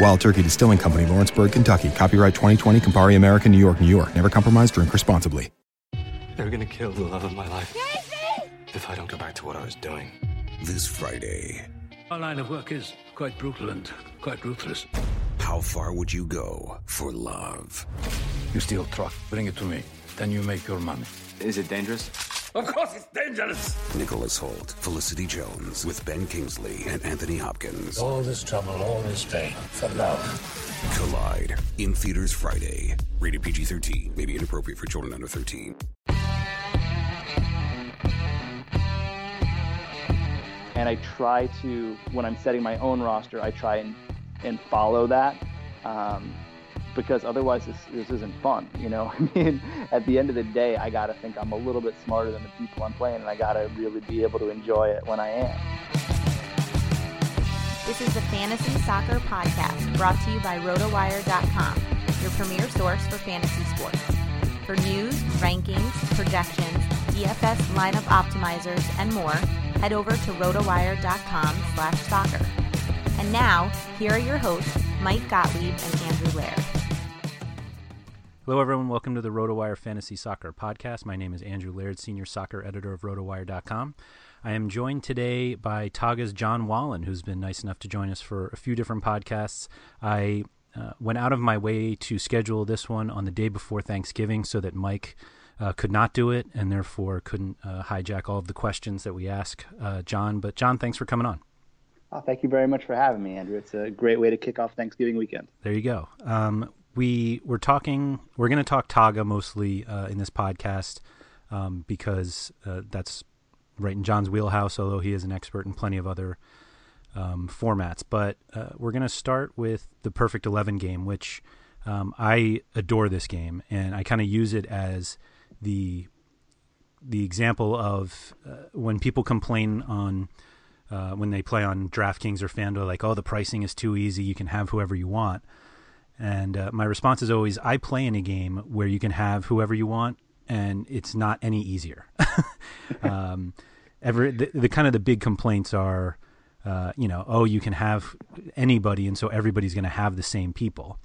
Wild Turkey Distilling Company, Lawrenceburg, Kentucky. Copyright 2020, Campari American, New York, New York. Never compromise, drink responsibly. They're gonna kill the love of my life. If I don't go back to what I was doing. This Friday, Our line of work is quite brutal and quite ruthless. how far would you go for love? You steal truck, bring it to me. Then you make your money. Is it dangerous? Of course it's dangerous. Nicholas Hoult, Felicity Jones, with Ben Kingsley and Anthony Hopkins. All this trouble, all this pain for love. Collide in theaters Friday. Rated PG 13, may be inappropriate for children under 13. and I try to when I'm setting my own roster, I try and and follow that um, because otherwise this this isn't fun. You know, I mean, at the end of the day, I got to think I'm a little bit smarter than the people I'm playing, and I got to really be able to enjoy it when I am. This is the Fantasy Soccer Podcast brought to you by RotoWire.com, your premier source for fantasy sports. For news, rankings, projections, DFS lineup optimizers, and more, head over to RotoWire.com slash soccer. And now, here are your hosts, Mike Gottlieb and Andrew Laird. Hello, everyone. Welcome to the RotoWire Fantasy Soccer Podcast. My name is Andrew Laird, Senior Soccer Editor of RotoWire.com. I am joined today by Togga's John Wallen, who's been nice enough to join us for a few different podcasts. I uh, went out of my way to schedule this one on the day before Thanksgiving so that Mike uh, could not do it and therefore couldn't uh, hijack all of the questions that we ask uh, John. But, John, thanks for coming on. Oh, thank you very much for having me, Andrew. It's a great way to kick off Thanksgiving weekend. There you go. Um, we were talking. We're going to talk Togga mostly uh, in this podcast um, because uh, that's right in John's wheelhouse. Although he is an expert in plenty of other um, formats, but uh, we're going to start with the Perfect Eleven game, which um, I adore this game, and I kind of use it as the the example of uh, when people complain on uh, when they play on DraftKings or FanDuel, like, oh, the pricing is too easy, you can have whoever you want. And uh, my response is always, I play in a game where you can have whoever you want, and it's not any easier. um, every the, the kind of the big complaints are, uh, you know, oh, you can have anybody, and so everybody's going to have the same people.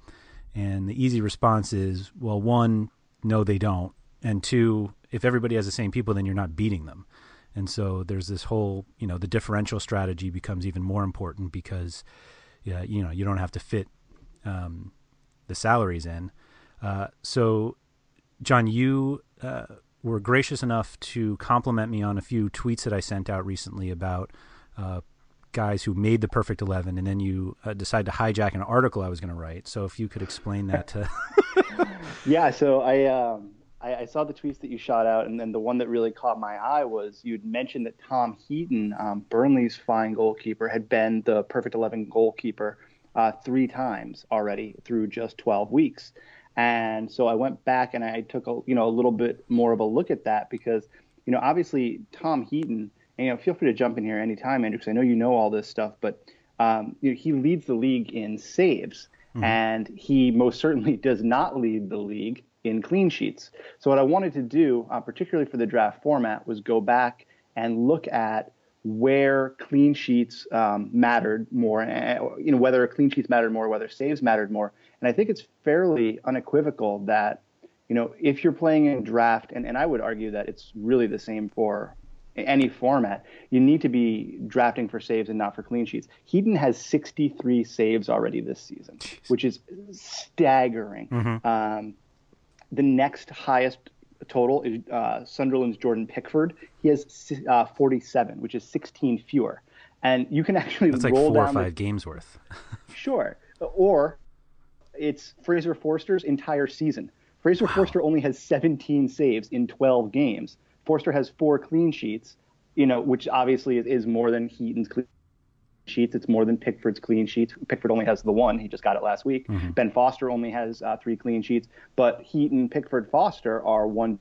And the easy response is, well, one, no, they don't, and two, if everybody has the same people, then you're not beating them. And so there's this whole, you know, the differential strategy becomes even more important because, yeah, you know, you don't have to fit um, the salaries in. Uh, so, John, you uh, were gracious enough to compliment me on a few tweets that I sent out recently about uh, guys who made the perfect 11 and then you uh, decide to hijack an article I was going to write. So if you could explain that to Yeah, so I, um, I, I saw the tweets that you shot out and then the one that really caught my eye was you'd mentioned that Tom Heaton, um, Burnley's fine goalkeeper, had been the perfect 11 goalkeeper uh, three times already through just 12 weeks. And so I went back and I took a you know a little bit more of a look at that because you know obviously Tom Heaton and, you know feel free to jump in here anytime Andrew because I know you know all this stuff but um, you know, he leads the league in saves mm-hmm. and he most certainly does not lead the league in clean sheets. So what I wanted to do, uh, particularly for the draft format, was go back and look at where clean sheets um, mattered more, eh, you know, whether clean sheets mattered more, whether saves mattered more. And I think it's fairly unequivocal that, you know, if you're playing in draft, and, and I would argue that it's really the same for any format, you need to be drafting for saves and not for clean sheets. Heaton has 63 saves already this season, Jeez. which is staggering. Mm-hmm. Um, the next highest total is uh, Sunderland's Jordan Pickford. He has uh, 47, which is 16 fewer. And you can actually That's roll like four down or five the, games worth. sure. Or it's Fraser Forster's entire season. Fraser wow. Forster only has 17 saves in 12 games. Forster has four clean sheets, you know, which obviously is, is more than Heaton's clean sheets. It's more than Pickford's clean sheets. Pickford only has the one. He just got it last week. Mm-hmm. Ben Foster only has uh, three clean sheets. But Heaton, Pickford, Foster are one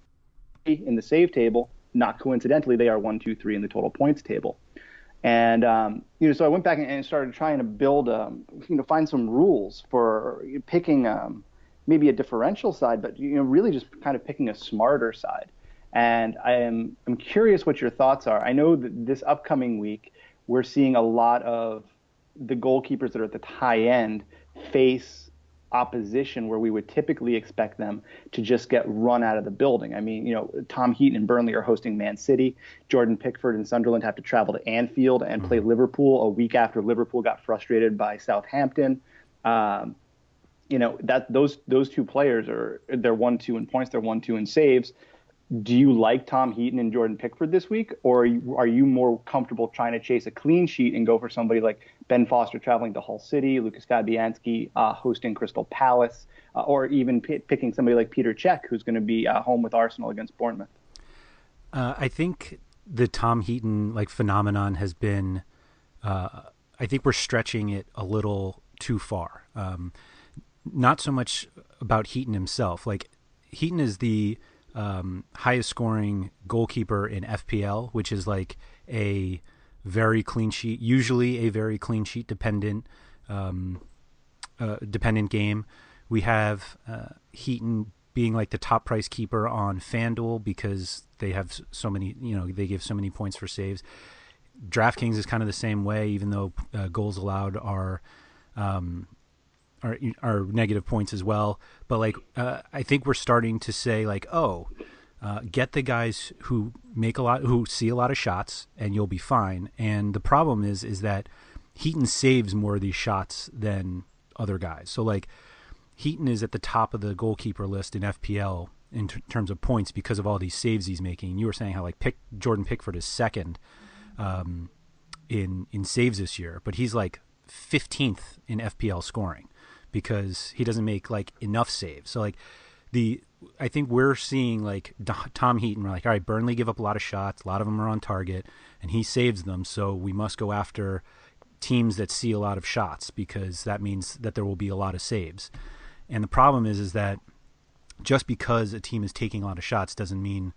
in the save table. Not coincidentally, they are one, two, three in the total points table. And um, you know, so I went back and started trying to build, um, you know, find some rules for picking um, maybe a differential side, but you know, really just kind of picking a smarter side. And I am I'm curious what your thoughts are. I know that this upcoming week we're seeing a lot of the goalkeepers that are at the high end face opposition where we would typically expect them to just get run out of the building. I mean, you know, Tom Heaton and Burnley are hosting Man City. Jordan Pickford and Sunderland have to travel to Anfield and play mm-hmm. Liverpool a week after Liverpool got frustrated by Southampton. Um, you know that those those two players are they're one two in points, they're one two in saves do you like Tom Heaton and Jordan Pickford this week, or are you, are you, more comfortable trying to chase a clean sheet and go for somebody like Ben Foster traveling to Hull City, Lucas Fabianski uh, hosting Crystal Palace, uh, or even p- picking somebody like Peter Cech, who's going to be uh, home with Arsenal against Bournemouth? Uh, I think the Tom Heaton like phenomenon has been. Uh, I think we're stretching it a little too far. Um, not so much about Heaton himself. Like Heaton is the um, highest scoring goalkeeper in FPL, which is like a very clean sheet, usually a very clean sheet dependent um, uh, dependent game. We have uh, Heaton being like the top price keeper on FanDuel because they have so many, you know, they give so many points for saves. DraftKings is kind of the same way, even though uh, goals allowed are um, are are negative points as well. But like, uh, I think we're starting to say like, oh, uh, get the guys who make a lot, who see a lot of shots, and you'll be fine. And the problem is, is that Heaton saves more of these shots than other guys. So like, Heaton is at the top of the goalkeeper list in FPL in t- terms of points because of all these saves he's making. You were saying how like Pick, Jordan Pickford is second um, in in saves this year, but he's like 15th in FPL scoring because he doesn't make like enough saves. So like the I think we're seeing like Tom Heaton. We're like, all right, Burnley give up a lot of shots. A lot of them are on target, and he saves them. So we must go after teams that see a lot of shots because that means that there will be a lot of saves. And the problem is, is that just because a team is taking a lot of shots doesn't mean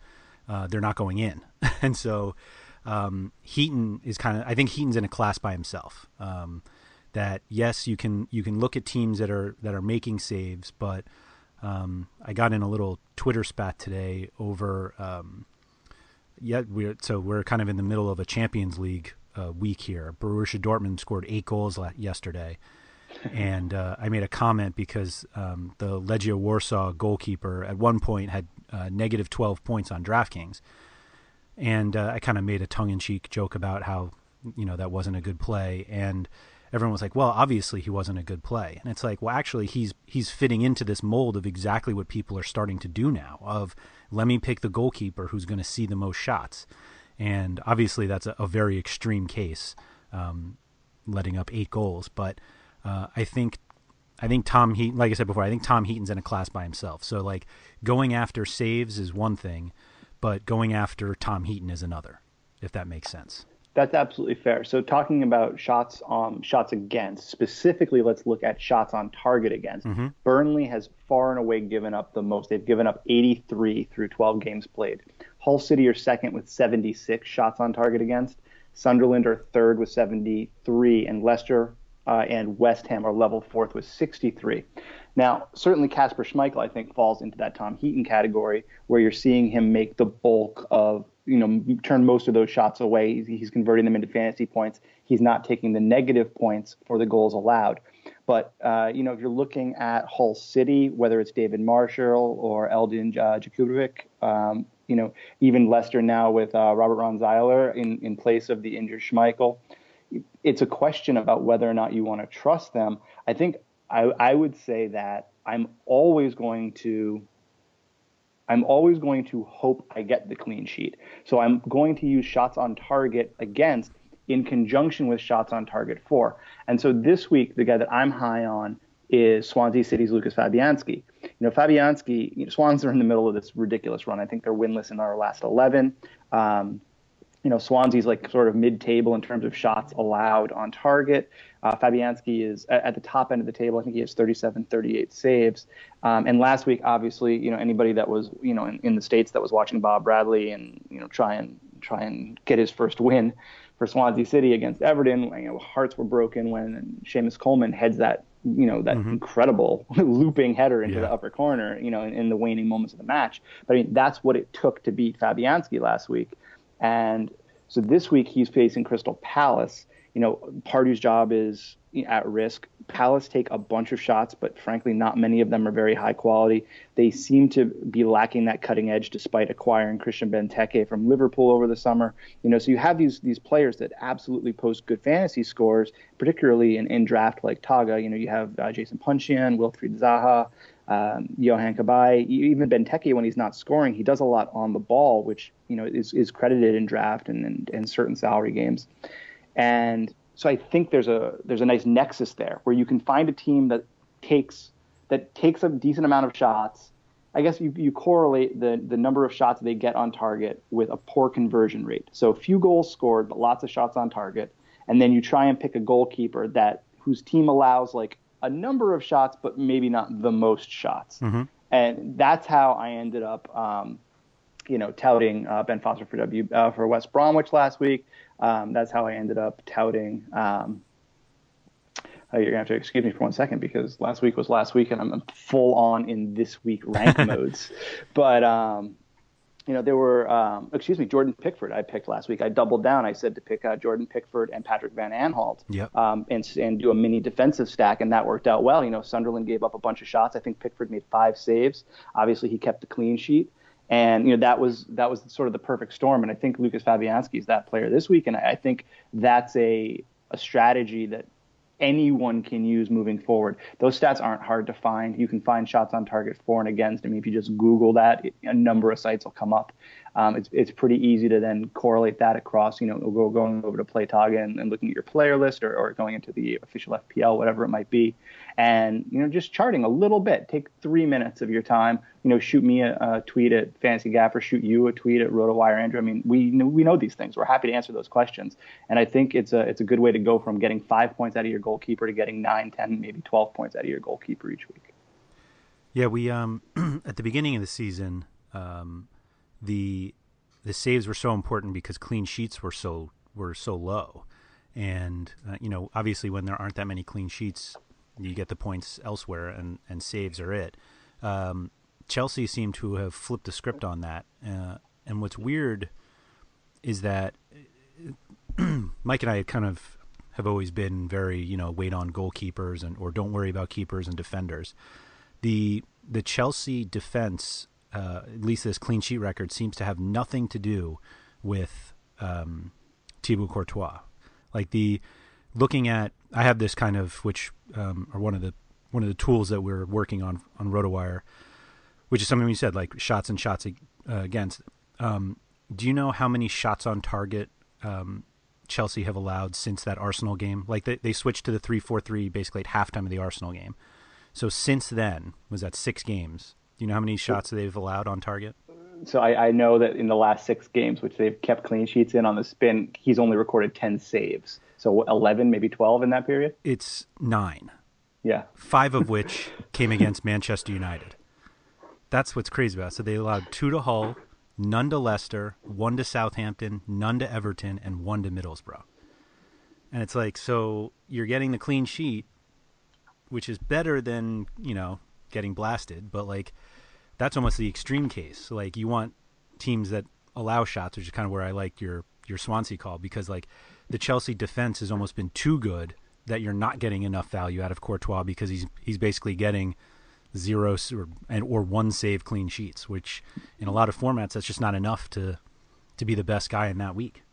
uh, they're not going in. and so um, Heaton is kind of. I think Heaton's in a class by himself. Um, that yes, you can you can look at teams that are that are making saves, but um, I got in a little Twitter spat today over. Um, yeah, we're so we're kind of in the middle of a Champions League uh, week here. Borussia Dortmund scored eight goals yesterday, and uh, I made a comment because um, the Legia Warsaw goalkeeper at one point had uh, negative twelve points on DraftKings, and uh, I kind of made a tongue-in-cheek joke about how you know that wasn't a good play and everyone was like, well, obviously he wasn't a good play. And it's like, well, actually he's he's fitting into this mold of exactly what people are starting to do now of let me pick the goalkeeper who's going to see the most shots. And obviously that's a, a very extreme case, um, letting up eight goals. But uh, I think I think Tom Heaton, like I said before, I think Tom Heaton's in a class by himself. So like going after saves is one thing, but going after Tom Heaton is another, if that makes sense. That's absolutely fair. So talking about shots um, shots against, specifically, let's look at shots on target against. Mm-hmm. Burnley has far and away given up the most. They've given up 83 through 12 games played. Hull City are second with 76 shots on target against. Sunderland are third with 73, and Leicester uh, and West Ham are level fourth with 63. Now, certainly Kasper Schmeichel, I think, falls into that Tom Heaton category where you're seeing him make the bulk of you know, turn most of those shots away. He's converting them into fantasy points. He's not taking the negative points for the goals allowed. But uh, you know, if you're looking at Hull City, whether it's David Marshall or Eldin uh, Jakupovic, um, you know, even Leicester now with uh, Robert Ronzeiler in in place of the injured Schmeichel, it's a question about whether or not you want to trust them. I think I, I would say that I'm always going to I'm always going to hope I get the clean sheet. So I'm going to use shots on target against in conjunction with shots on target for. And so this week, the guy that I'm high on is Swansea City's Lucas Fabianski. You know, Fabianski, you know, Swans are in the middle of this ridiculous run. I think they're winless in our last 11. Um, you know, Swansea's like sort of mid-table in terms of shots allowed on target. Uh, Fabianski is at, at, the top end of the table. I think he has 37, 38 saves. Um, and last week, obviously, you know, anybody that was, you know, in, in, the states that was watching Bob Bradley and you know try and try and get his first win for Swansea City against Everton, you know, hearts were broken when Seamus Coleman heads that, you know, that mm-hmm. incredible looping header into yeah. the upper corner, you know, in, in the waning moments of the match. But I mean, that's what it took to beat Fabianski last week. And so this week he's facing Crystal Palace. You know, Pardew's job is at risk. Palace take a bunch of shots, but frankly, not many of them are very high quality. They seem to be lacking that cutting edge, despite acquiring Christian Benteke from Liverpool over the summer. You know, so you have these these players that absolutely post good fantasy scores, particularly in, in draft like Togga. You know, you have uh, Jason Puncheon, Wilfried Zaha, um, Yohan Cabaye, even Benteke when he's not scoring, he does a lot on the ball, which you know is, is credited in draft and, and, and certain salary games. And so I think there's a there's a nice nexus there where you can find a team that takes that takes a decent amount of shots. I guess you, you correlate the, the number of shots they get on target with a poor conversion rate. So few goals scored, but lots of shots on target. And then you try and pick a goalkeeper that whose team allows like a number of shots, but maybe not the most shots. Mm-hmm. And that's how I ended up, um, you know, touting uh, Ben Foster for W uh, for West Bromwich last week. Um, that's how I ended up touting. Um, uh, you're gonna have to excuse me for one second because last week was last week, and I'm full on in this week rank modes. But um, you know, there were, um, excuse me, Jordan Pickford. I picked last week. I doubled down. I said to pick uh, Jordan Pickford and Patrick Van Aanholt, yep. um, and and do a mini defensive stack, and that worked out well. You know, Sunderland gave up a bunch of shots. I think Pickford made five saves. Obviously, he kept the clean sheet, and you know that was that was sort of the perfect storm. And I think Lucas Fabianski is that player this week, and I think that's a a strategy that anyone can use moving forward. Those stats aren't hard to find. You can find shots on target for and against. I mean, if you just Google that, a number of sites will come up um, it's, it's pretty easy to then correlate that across, you know, going over to Playtogga and, and looking at your player list or, or going into the official FPL, whatever it might be. And, you know, just charting a little bit. Take three minutes of your time. You know, shoot me a, a tweet at Fantasy Gaffer, shoot you a tweet at RotoWire Andrew. I mean, we we know these things. We're happy to answer those questions. And I think it's a it's a good way to go from getting five points out of your goalkeeper to getting nine, ten, maybe 12 points out of your goalkeeper each week. Yeah, we um at the beginning of the season, um, the the saves were so important because clean sheets were so were so low, and uh, you know obviously when there aren't that many clean sheets, you get the points elsewhere, and and saves are it. Um, Chelsea seem to have flipped the script on that, uh, and what's weird is that Mike and I kind of have always been very you know wait on goalkeepers and or don't worry about keepers and defenders. The the Chelsea defense uh, at least this clean sheet record seems to have nothing to do with um, Thibaut Courtois. Like the looking at, I have this kind of which um, are one of the one of the tools that we're working on on RotoWire, which is something you said like shots and shots uh, against. Um, do you know how many shots on target um, Chelsea have allowed since that Arsenal game? Like they, they switched to the three four three basically at halftime of the Arsenal game. So since then, was that six games? Do you know how many shots they've allowed on target? So I, I know that in the last six games, which they've kept clean sheets in on the spin, he's only recorded ten saves. So eleven, maybe twelve in that period. It's nine. Yeah. Five of which came against Manchester United. That's what's crazy about it. So they allowed two to Hull, none to Leicester, one to Southampton, none to Everton, and one to Middlesbrough. And it's like, so you're getting the clean sheet, which is better than, you know, getting blasted, but like that's almost the extreme case. Like you want teams that allow shots, which is kind of where I like your your Swansea call because like the Chelsea defense has almost been too good that you're not getting enough value out of Courtois because he's he's basically getting zero or and or one save clean sheets, which in a lot of formats that's just not enough to to be the best guy in that week.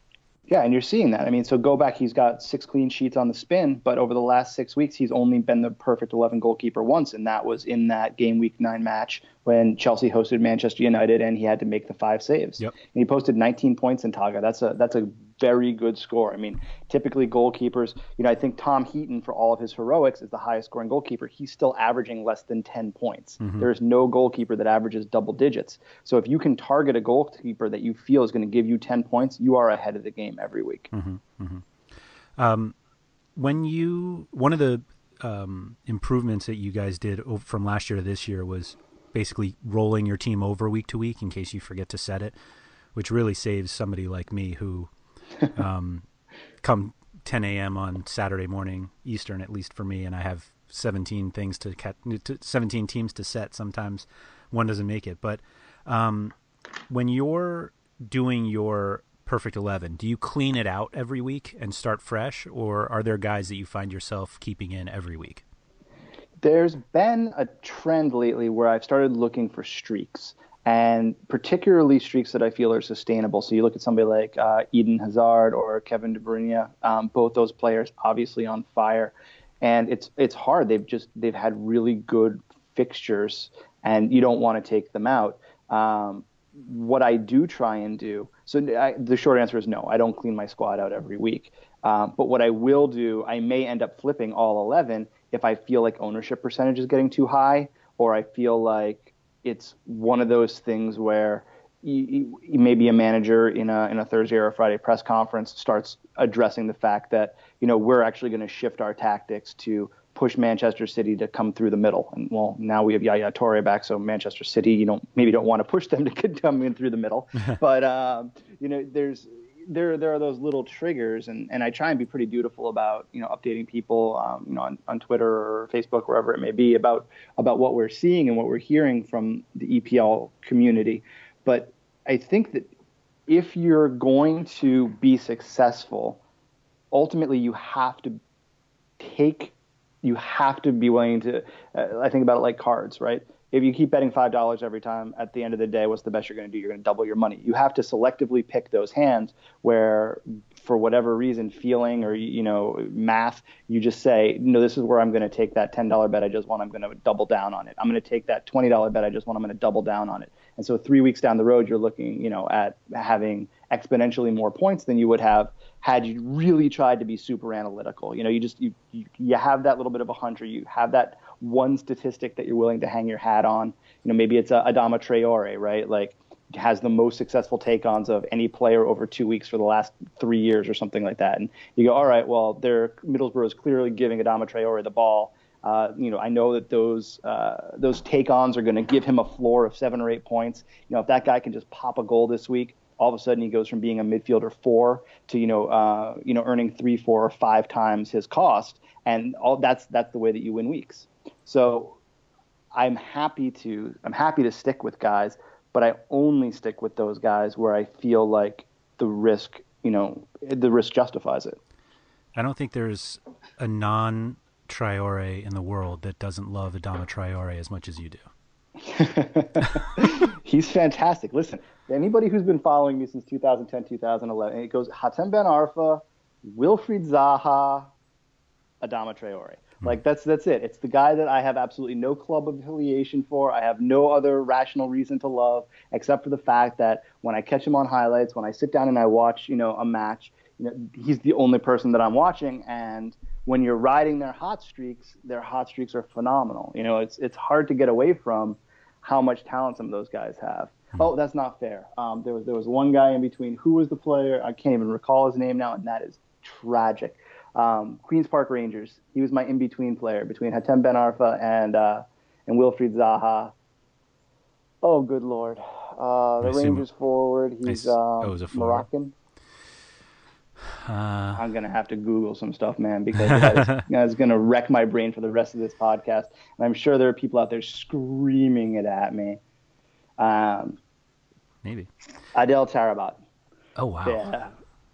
Yeah, and you're seeing that. I mean, so go back, he's got six clean sheets on the spin, but over the last six weeks, he's only been the perfect 11 goalkeeper once, and that was in that game week nine match when Chelsea hosted Manchester United and he had to make the five saves. Yep. And he posted 19 points in Togga. That's a that's a very good score. I mean, typically goalkeepers, you know, I think Tom Heaton for all of his heroics is the highest scoring goalkeeper. He's still averaging less than 10 points. Mm-hmm. There's no goalkeeper that averages double digits. So if you can target a goalkeeper that you feel is going to give you 10 points, you are ahead of the game every week. Mm-hmm. Mm-hmm. Um, when you one of the um, improvements that you guys did from last year to this year was basically rolling your team over week to week in case you forget to set it, which really saves somebody like me who, um, come 10 a.m. on Saturday morning Eastern, at least for me, and I have 17 things to catch, 17 teams to set. Sometimes one doesn't make it, but um, when you're doing your perfect 11, do you clean it out every week and start fresh, or are there guys that you find yourself keeping in every week? There's been a trend lately where I've started looking for streaks, and particularly streaks that I feel are sustainable. So you look at somebody like uh, Eden Hazard or Kevin De Bruyne, um, both those players obviously on fire, and it's it's hard. They've just they've had really good fixtures, and you don't want to take them out. Um, what I do try and do, so I, the short answer is no. I don't clean my squad out every week. Um, but what I will do, I may end up flipping all 11 if I feel like ownership percentage is getting too high, or I feel like it's one of those things where you, you, maybe a manager in a in a Thursday or a Friday press conference starts addressing the fact that you know we're actually going to shift our tactics to push Manchester City to come through the middle. And well, now we have Yaya Toure back, so Manchester City, you don't maybe don't want to push them to come in through the middle. but um, you know, there's there there are those little triggers, and, and I try and be pretty dutiful about you know updating people, um, you know, on, on Twitter or Facebook, wherever it may be, about about what we're seeing and what we're hearing from the EPL community. But I think that if you're going to be successful, ultimately you have to take you have to be willing to. Uh, I think about it like cards, right? If you keep betting five dollars every time, at the end of the day, what's the best you're going to do? You're going to double your money. You have to selectively pick those hands where, for whatever reason, feeling or you know math, you just say, no, this is where I'm going to take that ten dollar bet I just won. I'm going to double down on it. I'm going to take that twenty dollar bet I just won. I'm going to double down on it. And so three weeks down the road, you're looking, you know, at having exponentially more points than you would have had you really tried to be super analytical. You know, you just you you, have that little bit of a hunter. You have that one statistic that you're willing to hang your hat on. You know, maybe it's a Adama Traore, right? Like has the most successful take-ons of any player over two weeks for the last three years or something like that. And you go, all right, well, their Middlesbrough is clearly giving Adama Traore the ball. Uh, you know, I know that those uh, those take-ons are going to give him a floor of seven or eight points. You know, if that guy can just pop a goal this week, all of a sudden he goes from being a midfielder four to you know uh, you know earning three, four, or five times his cost, and all that's that's the way that you win weeks. So I'm happy to I'm happy to stick with guys, but I only stick with those guys where I feel like the risk you know the risk justifies it. I don't think there's a non Traore in the world that doesn't love Adama Traore as much as you do. He's fantastic. Listen, anybody who's been following me since 2010, 2011, it goes Hatem Ben Arfa, Wilfried Zaha, Adama Traore. Like that's that's it. It's the guy that I have absolutely no club affiliation for. I have no other rational reason to love except for the fact that when I catch him on highlights, when I sit down and I watch, you know, a match, you know, he's the only person that I'm watching. And when you're riding their hot streaks, their hot streaks are phenomenal. You know, it's it's hard to get away from how much talent some of those guys have. Oh, that's not fair. Um, there was there was one guy in between. Who was the player? I can't even recall his name now, and that is tragic. Um, Queens Park Rangers. He was my in-between player between Hatem Ben Arfa and uh, and Wilfried Zaha. Oh, good lord! Uh, the Rangers forward. He's um, a Moroccan. Uh, I'm gonna have to Google some stuff, man, because that is, that is gonna wreck my brain for the rest of this podcast. And I'm sure there are people out there screaming it at me. Um, maybe. Adel Taarabt. Oh wow. Yeah.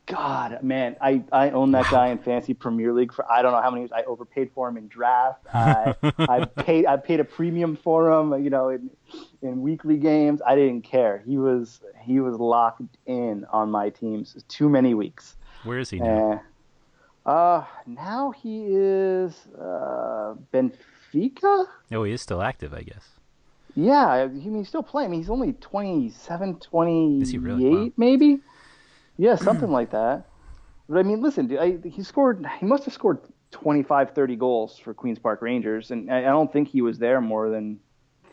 God, man, I, I own that guy in fantasy Premier League for I don't know how many years. I overpaid for him in draft. I I paid I paid a premium for him, you know, in in weekly games. I didn't care. He was he was locked in on my teams. Too many weeks. Where is he now? Uh, uh now he is uh, Benfica. Oh, he is still active, I guess. Yeah, I mean, he's still playing. I mean, he's only 27, 28, Is he really? Wow. maybe. Yeah, something like that. But I mean, listen, dude, I, he scored. He must have scored 25, 30 goals for Queens Park Rangers, and I I don't think he was there more than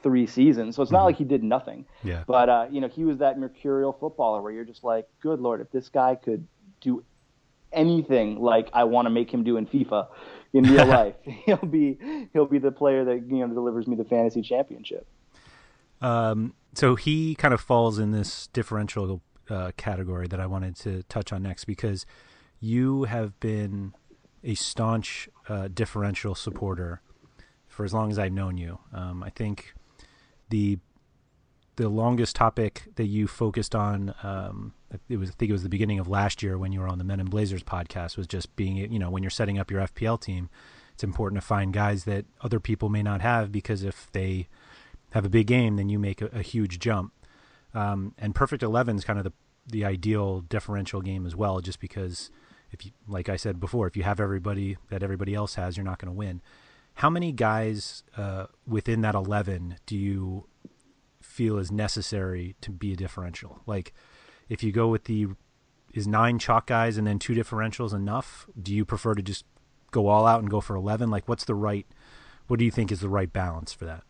three seasons. So it's not like he did nothing. Yeah. But uh, you know, he was that mercurial footballer where you're just like, good lord, if this guy could do anything like I want to make him do in FIFA in real life, he'll be he'll be the player that you know delivers me the fantasy championship. Um, so he kind of falls in this differential uh, category that I wanted to touch on next because you have been a staunch uh, differential supporter for as long as I've known you. Um, I think the the longest topic that you focused on um, it was I think it was the beginning of last year when you were on the Men in Blazers podcast was just being you know when you're setting up your FPL team it's important to find guys that other people may not have because if they have a big game then you make a, a huge jump um, and perfect 11 is kind of the the ideal differential game as well just because if you like I said before if you have everybody that everybody else has you're not going to win. How many guys uh, within that 11 do you feel is necessary to be a differential? Like if you go with the is nine chalk guys and then two differentials enough? Do you prefer to just go all out and go for 11 like what's the right what do you think is the right balance for that?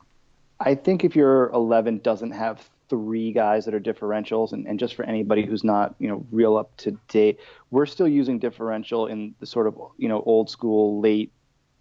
I think if your 11 doesn't have three guys that are differentials, and, and just for anybody who's not, you know, real up to date, we're still using differential in the sort of, you know, old school, late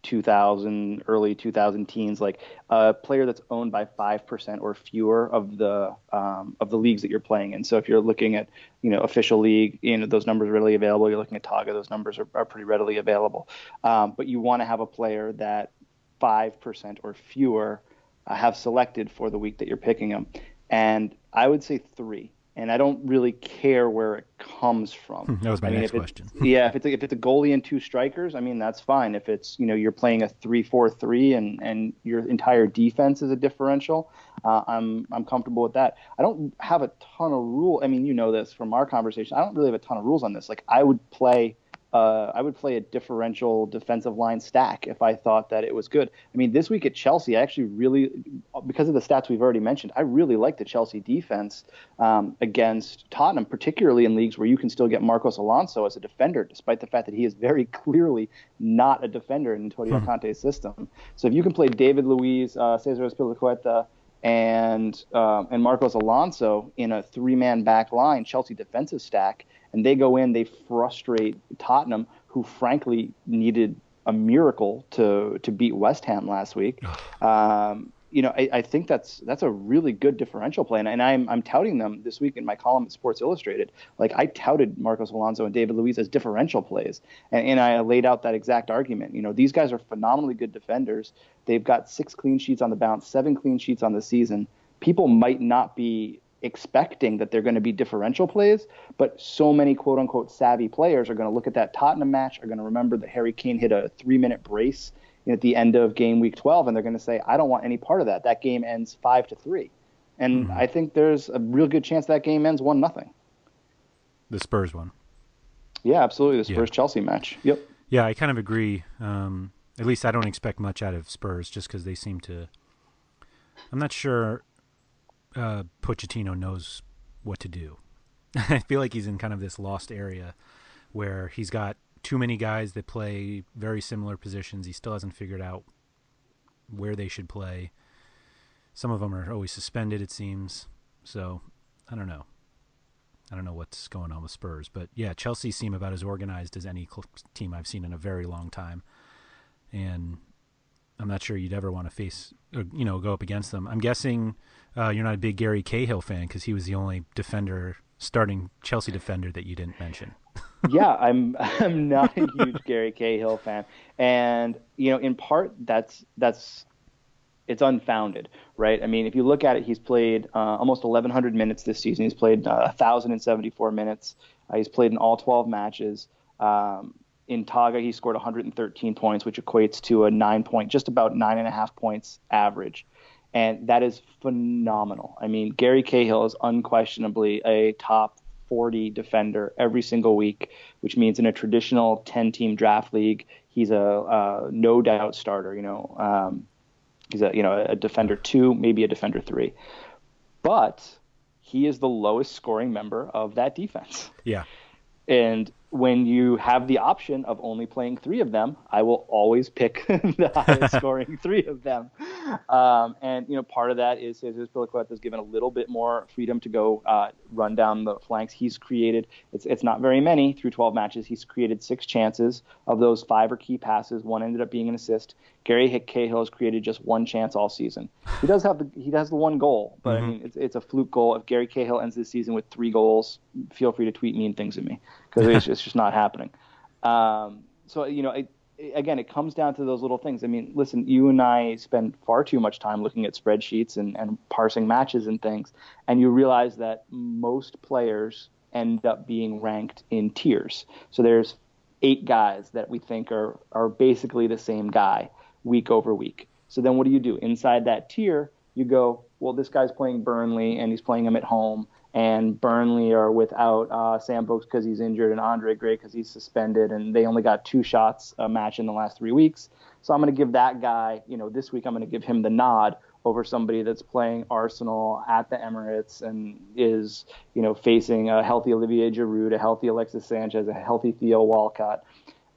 2000, early 2000 teens, like a player that's owned by 5% or fewer of the um, of the leagues that you're playing in. So if you're looking at, you know, official league, you know, those numbers are readily available. You're looking at Togga, those numbers are, are pretty readily available. Um, but you want to have a player that 5% or fewer uh, have selected for the week that you're picking them. And I would say three. And I don't really care where it comes from. That was my I mean, next question. Yeah, if it's a, if it's a goalie and two strikers, I mean that's fine. If it's you know you're playing a three-four-three and and your entire defense is a differential, uh, I'm I'm comfortable with that. I don't have a ton of rule. I mean you know this from our conversation. I don't really have a ton of rules on this. Like I would play uh, I would play a differential defensive line stack if I thought that it was good. I mean, this week at Chelsea, I actually really, because of the stats we've already mentioned, I really like the Chelsea defense um, against Tottenham, particularly in leagues where you can still get Marcos Alonso as a defender, despite the fact that he is very clearly not a defender in Antonio Hmm. Conte's system. So if you can play David Luiz, uh, Cesar Azpilicueta, and um, and Marcos Alonso in a three-man back line, Chelsea defensive stack, and they go in, they frustrate Tottenham, who frankly needed a miracle to to beat West Ham last week. Um, you know, I, I think that's that's a really good differential play, and, and I'm I'm touting them this week in my column at Sports Illustrated. Like I touted Marcos Alonso and David Luiz as differential plays, and, and I laid out that exact argument. You know, these guys are phenomenally good defenders. They've got six clean sheets on the bounce, seven clean sheets on the season. People might not be expecting that they're going to be differential plays, but so many quote unquote savvy players are going to look at that Tottenham match, are going to remember that Harry Kane hit a three minute brace at the end of game week 12, and they're going to say, I don't want any part of that. That game ends five to three. And I think there's a real good chance that game ends one nothing. The Spurs one. Yeah, absolutely. The Yeah. Spurs Chelsea match. Yep. Yeah, I kind of agree. Um, at least I don't expect much out of Spurs just because they seem to. I'm not sure uh, Pochettino knows what to do. I feel like he's in kind of this lost area where he's got too many guys that play very similar positions. He still hasn't figured out where they should play. Some of them are always suspended, it seems. So I don't know. I don't know what's going on with Spurs, but yeah, Chelsea seem about as organized as any team I've seen in a very long time, and I'm not sure you'd ever want to face, or, you know, go up against them. I'm guessing uh, you're not a big Gary Cahill fan because he was the only defender, starting Chelsea defender that you didn't mention. yeah, I'm I'm not a huge Gary Cahill fan, and you know, in part that's that's it's unfounded, right? I mean, if you look at it, he's played uh, almost 1,100 minutes this season. He's played uh, 1,074 minutes. Uh, he's played in all 12 matches. Um, in Togga, he scored 113 points, which equates to a nine point, just about nine and a half points average. And that is phenomenal. I mean, Gary Cahill is unquestionably a top 40 defender every single week, which means in a traditional 10 team draft league, he's a, no doubt starter. You know, um, he's a you know a defender two, maybe a defender three, but he is the lowest scoring member of that defense. Yeah, and when you have the option of only playing three of them, I will always pick the highest scoring three of them. Um, and you know, part of that is Cesar Azpilicueta is given a little bit more freedom to go uh, run down the flanks. He's created it's it's not very many through 12 matches. He's created six chances of those five are key passes. One ended up being an assist. Gary Hick Cahill has created just one chance all season. He does have the he has the one goal, but mm-hmm. I mean it's it's a fluke goal. If Gary Cahill ends this season with three goals, feel free to tweet mean things at me because it's, it's, just not happening. Um, so you know, it, again, it comes down to those little things. I mean, listen, you and I spend far too much time looking at spreadsheets and, and parsing matches and things, and you realize that most players end up being ranked in tiers. So there's eight guys that we think are are basically the same guy week over week. So then what do you do? Inside that tier, you go, well, this guy's playing Burnley and he's playing them at home, and Burnley are without uh, Sam Vokes because he's injured and Andre Gray because he's suspended, and they only got two shots a match in the last three weeks. So I'm going to give that guy, you know, this week I'm going to give him the nod over somebody that's playing Arsenal at the Emirates and is, you know, facing a healthy Olivier Giroud, a healthy Alexis Sanchez, a healthy Theo Walcott.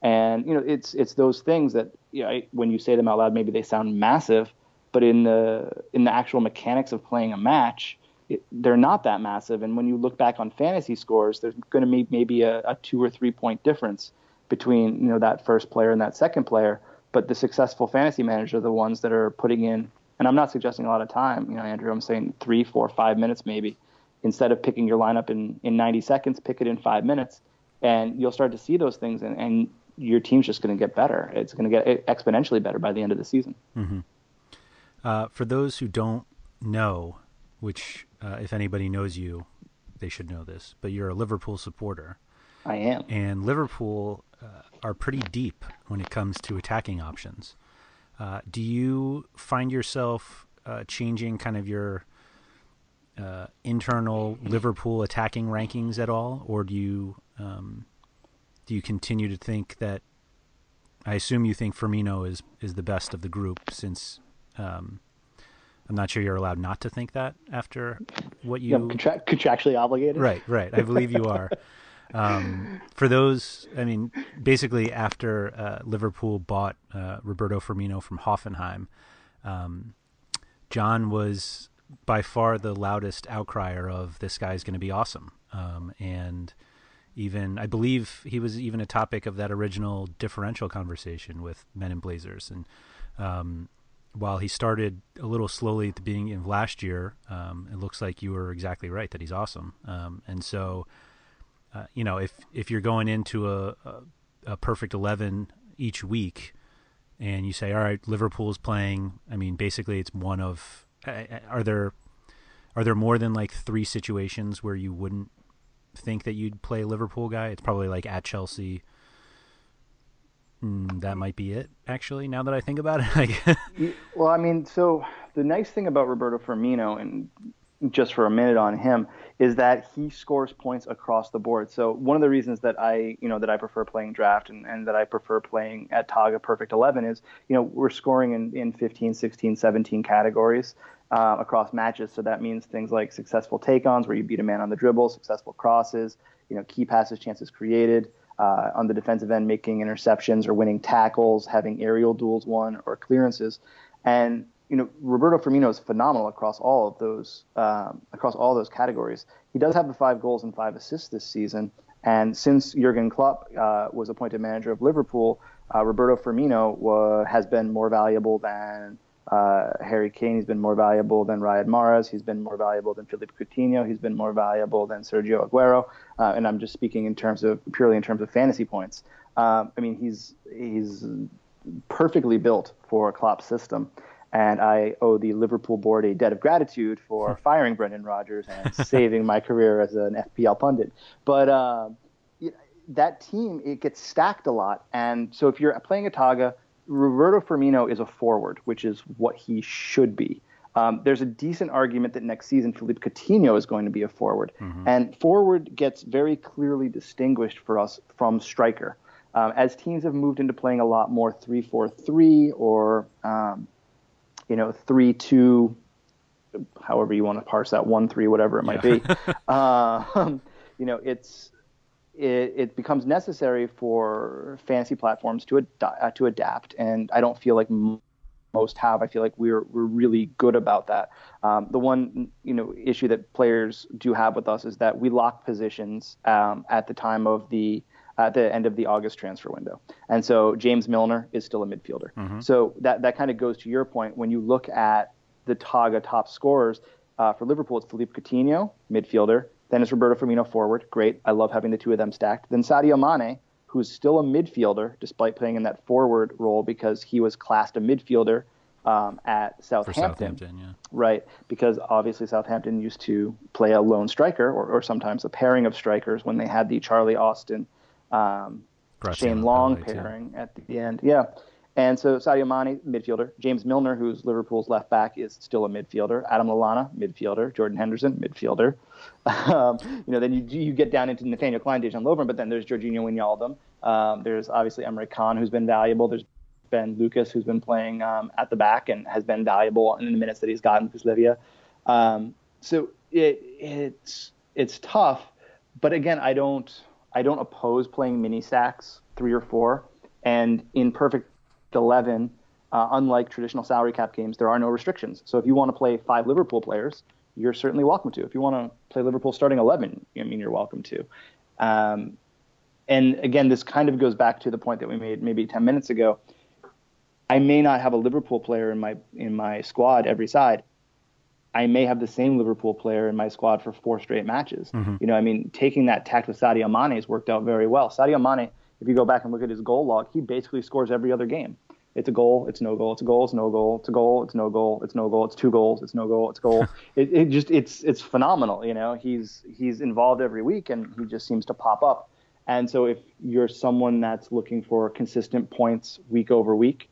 And you know, it's it's those things that you know, when you say them out loud, maybe they sound massive, but in the in the actual mechanics of playing a match, it, they're not that massive. And when you look back on fantasy scores, there's going to be maybe a, a two or three point difference between you know that first player and that second player. But the successful fantasy managers are the ones that are putting in. And I'm not suggesting a lot of time, you know, Andrew. I'm saying three, four, five minutes maybe. Instead of picking your lineup in, in 90 seconds, pick it in five minutes, and you'll start to see those things. And, and your team's just going to get better. It's going to get exponentially better by the end of the season. Mm-hmm. Uh, for those who don't know, which uh, if anybody knows you, they should know this, but you're a Liverpool supporter. I am. And Liverpool uh, are pretty deep when it comes to attacking options. Uh, do you find yourself uh, changing kind of your uh, internal Liverpool attacking rankings at all, or do you um, do you continue to think that? I assume you think Firmino is is the best of the group, since um, I'm not sure you're allowed not to think that after what you yeah, contra- contractually obligated. Right, right. I believe you are. um, for those, I mean, basically after uh, Liverpool bought uh, Roberto Firmino from Hoffenheim, um, John was by far the loudest outcrier of this guy's going to be awesome, um, and even I believe he was even a topic of that original differential conversation with Men in Blazers. And um, while he started a little slowly at the beginning of last year, um, it looks like you were exactly right that he's awesome. Um, and so, uh, you know, if if you're going into a, a, a perfect eleven each week, and you say, all right, Liverpool's playing. I mean, basically, it's one of. Are there are there more than like three situations where you wouldn't think that you'd play Liverpool guy. It's probably like at Chelsea. Mm, that might be it, actually. Now that I think about it, well, I mean, so the nice thing about Roberto Firmino, and just for a minute on him is that he scores points across the board. So one of the reasons that I, you know, that I prefer playing draft and, and that I prefer playing at Togga Perfect 11 is, you know, we're scoring in, in 15, 16, 17 categories uh, across matches. So that means things like successful take-ons where you beat a man on the dribble, successful crosses, you know, key passes, chances created. Uh, on the defensive end, making interceptions or winning tackles, having aerial duels won or clearances. And you know, Roberto Firmino is phenomenal across all of those um, across all those categories. He does have the five goals and five assists this season. And since Jurgen Klopp uh, was appointed manager of Liverpool, uh, Roberto Firmino has been more valuable than uh, Harry Kane. He's been more valuable than Riyad Mahrez. He's been more valuable than Philippe Coutinho. He's been more valuable than Sergio Aguero. Uh, and I'm just speaking in terms of purely in terms of fantasy points. Um, I mean, he's he's perfectly built for a Klopp system and I owe the Liverpool board a debt of gratitude for firing Brendan Rodgers and saving my career as an FPL pundit. But uh, that team it gets stacked a lot, and so if you're playing a Togga, Roberto Firmino is a forward, which is what he should be. Um, there's a decent argument that next season Philippe Coutinho is going to be a forward, mm-hmm. and forward gets very clearly distinguished for us from striker. Um, as teams have moved into playing a lot more 3-4-3 or um, you know, three two, however you want to parse that one three, whatever it might yeah. be. uh, you know, it's it, it, becomes necessary for fantasy platforms to ad- uh, to adapt, and I don't feel like m- most have. I feel like we're we're really good about that. Um, the one you know issue that players do have with us is that we lock positions um, at the time of the at the end of the August transfer window. And so James Milner is still a midfielder. Mm-hmm. So that, that kind of goes to your point. When you look at the Togga top scorers uh, for Liverpool, it's Philippe Coutinho, midfielder. Then it's Roberto Firmino, forward. Great. I love having the two of them stacked. Then Sadio Mane, who's still a midfielder despite playing in that forward role because he was classed a midfielder um, at Southampton. Southampton yeah. Right, because obviously Southampton used to play a lone striker or, or sometimes a pairing of strikers when they had the Charlie Austin um, Shane Long pairing at the end. Yeah. And so Sadio Mane, midfielder. James Milner, who's Liverpool's left back, is still a midfielder. Adam Lallana, midfielder. Jordan Henderson, midfielder. Um, you know, then you you get down into Nathaniel Clyne, Dejan Lovren, but then there's Georginio Wijnaldum. Um, there's obviously Emre Can, who's been valuable. There's Ben Lucas, who's been playing um, at the back and has been valuable in the minutes that he's gotten with Livia. Um, so it, it's it's tough, but again, I don't I don't oppose playing mini stacks three or four. And in Perfect 11, uh, unlike traditional salary cap games, there are no restrictions. So if you want to play five Liverpool players, you're certainly welcome to. If you want to play Liverpool starting 11, I mean, you're welcome to. Um, and again, this kind of goes back to the point that we made maybe 10 minutes ago. I may not have a Liverpool player in my in my squad every side, I may have the same Liverpool player in my squad for four straight matches. Mm-hmm. You know, I mean, taking that tact with Sadio Mane has worked out very well. Sadio Mane, if you go back and look at his goal log, he basically scores every other game. It's a goal, it's no goal, it's a goal, it's no goal, it's a goal, it's no goal, it's no goal, it's two goals, it's no goal, it's a goal. it, it just it's it's phenomenal. You know, he's he's involved every week and he just seems to pop up. And so if you're someone that's looking for consistent points week over week,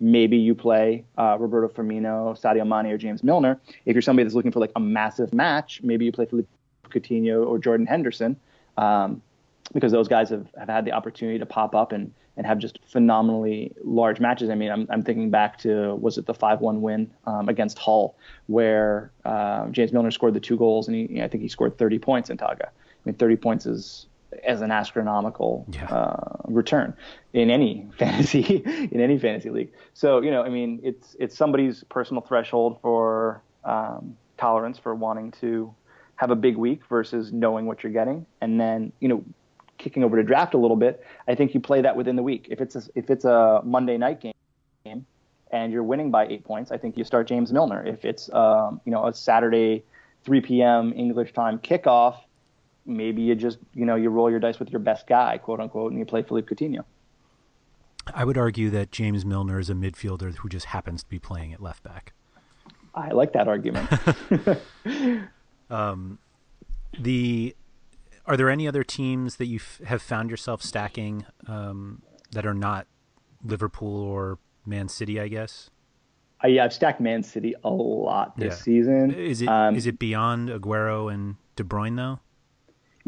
maybe you play uh, Roberto Firmino, Sadio Mane, or James Milner. If you're somebody that's looking for like a massive match, maybe you play Philippe Coutinho or Jordan Henderson, um, because those guys have, have had the opportunity to pop up and, and have just phenomenally large matches. I mean, I'm, I'm thinking back to was it the 5-1 win um, against Hull, where uh, James Milner scored the two goals, and he, I think he scored 30 points in Togga. I mean, 30 points is as an astronomical yeah. uh, return in any fantasy in any fantasy league. So you know, I mean, it's it's somebody's personal threshold for um, tolerance for wanting to have a big week versus knowing what you're getting, and then you know, kicking over to draft a little bit. I think you play that within the week. If it's a, if it's a Monday night game. And you're winning by eight points. I think you start James Milner. If it's um, you know a Saturday 3 p.m. English time kickoff, maybe you just you know you roll your dice with your best guy, quote unquote, and you play Philippe Coutinho. I would argue that James Milner is a midfielder who just happens to be playing at left back. I like that argument. um, the are there any other teams that you f- have found yourself stacking um, that are not Liverpool or Man City? I guess. I, yeah, I've stacked Man City a lot this Yeah. season. Is it Um, is it beyond Aguero and De Bruyne though?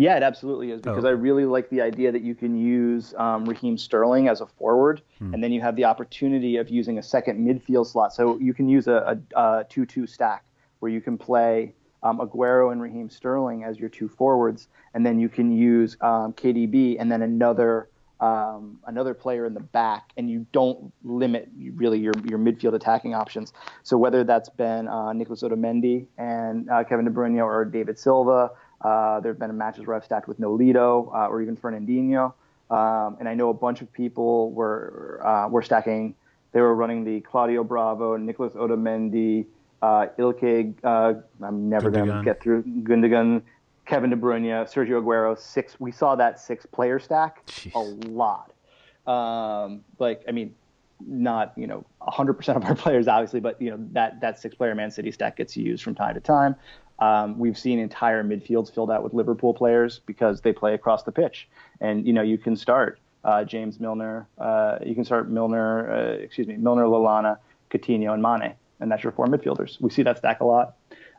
Yeah, it absolutely is because Oh. I really like the idea that you can use um, Raheem Sterling as a forward, Hmm. and then you have the opportunity of using a second midfield slot. So you can use a, a, a 2-2 stack where you can play um, Aguero and Raheem Sterling as your two forwards, and then you can use um, KDB and then another um, another player in the back, and you don't limit really your your midfield attacking options. So whether that's been uh, Nicolas Otamendi and uh, Kevin De Bruyne or David Silva, uh, there have been matches where I've stacked with Nolito uh, or even Fernandinho, um, and I know a bunch of people were uh, were stacking. They were running the Claudio Bravo, Nicolas Otamendi, uh, Ilkay. Uh, I'm never going to get through Gundogan, Kevin De Bruyne, Sergio Aguero. Six. We saw that six player stack Jeez. a lot. Um, like I mean, not you know 100% of our players obviously, but you know that that six player Man City stack gets used from time to time. Um, we've seen entire midfields filled out with Liverpool players because they play across the pitch, and you know you can start uh, James Milner, uh, you can start Milner, uh, excuse me, Milner, Lallana, Coutinho, and Mane, and that's your four midfielders. We see that stack a lot.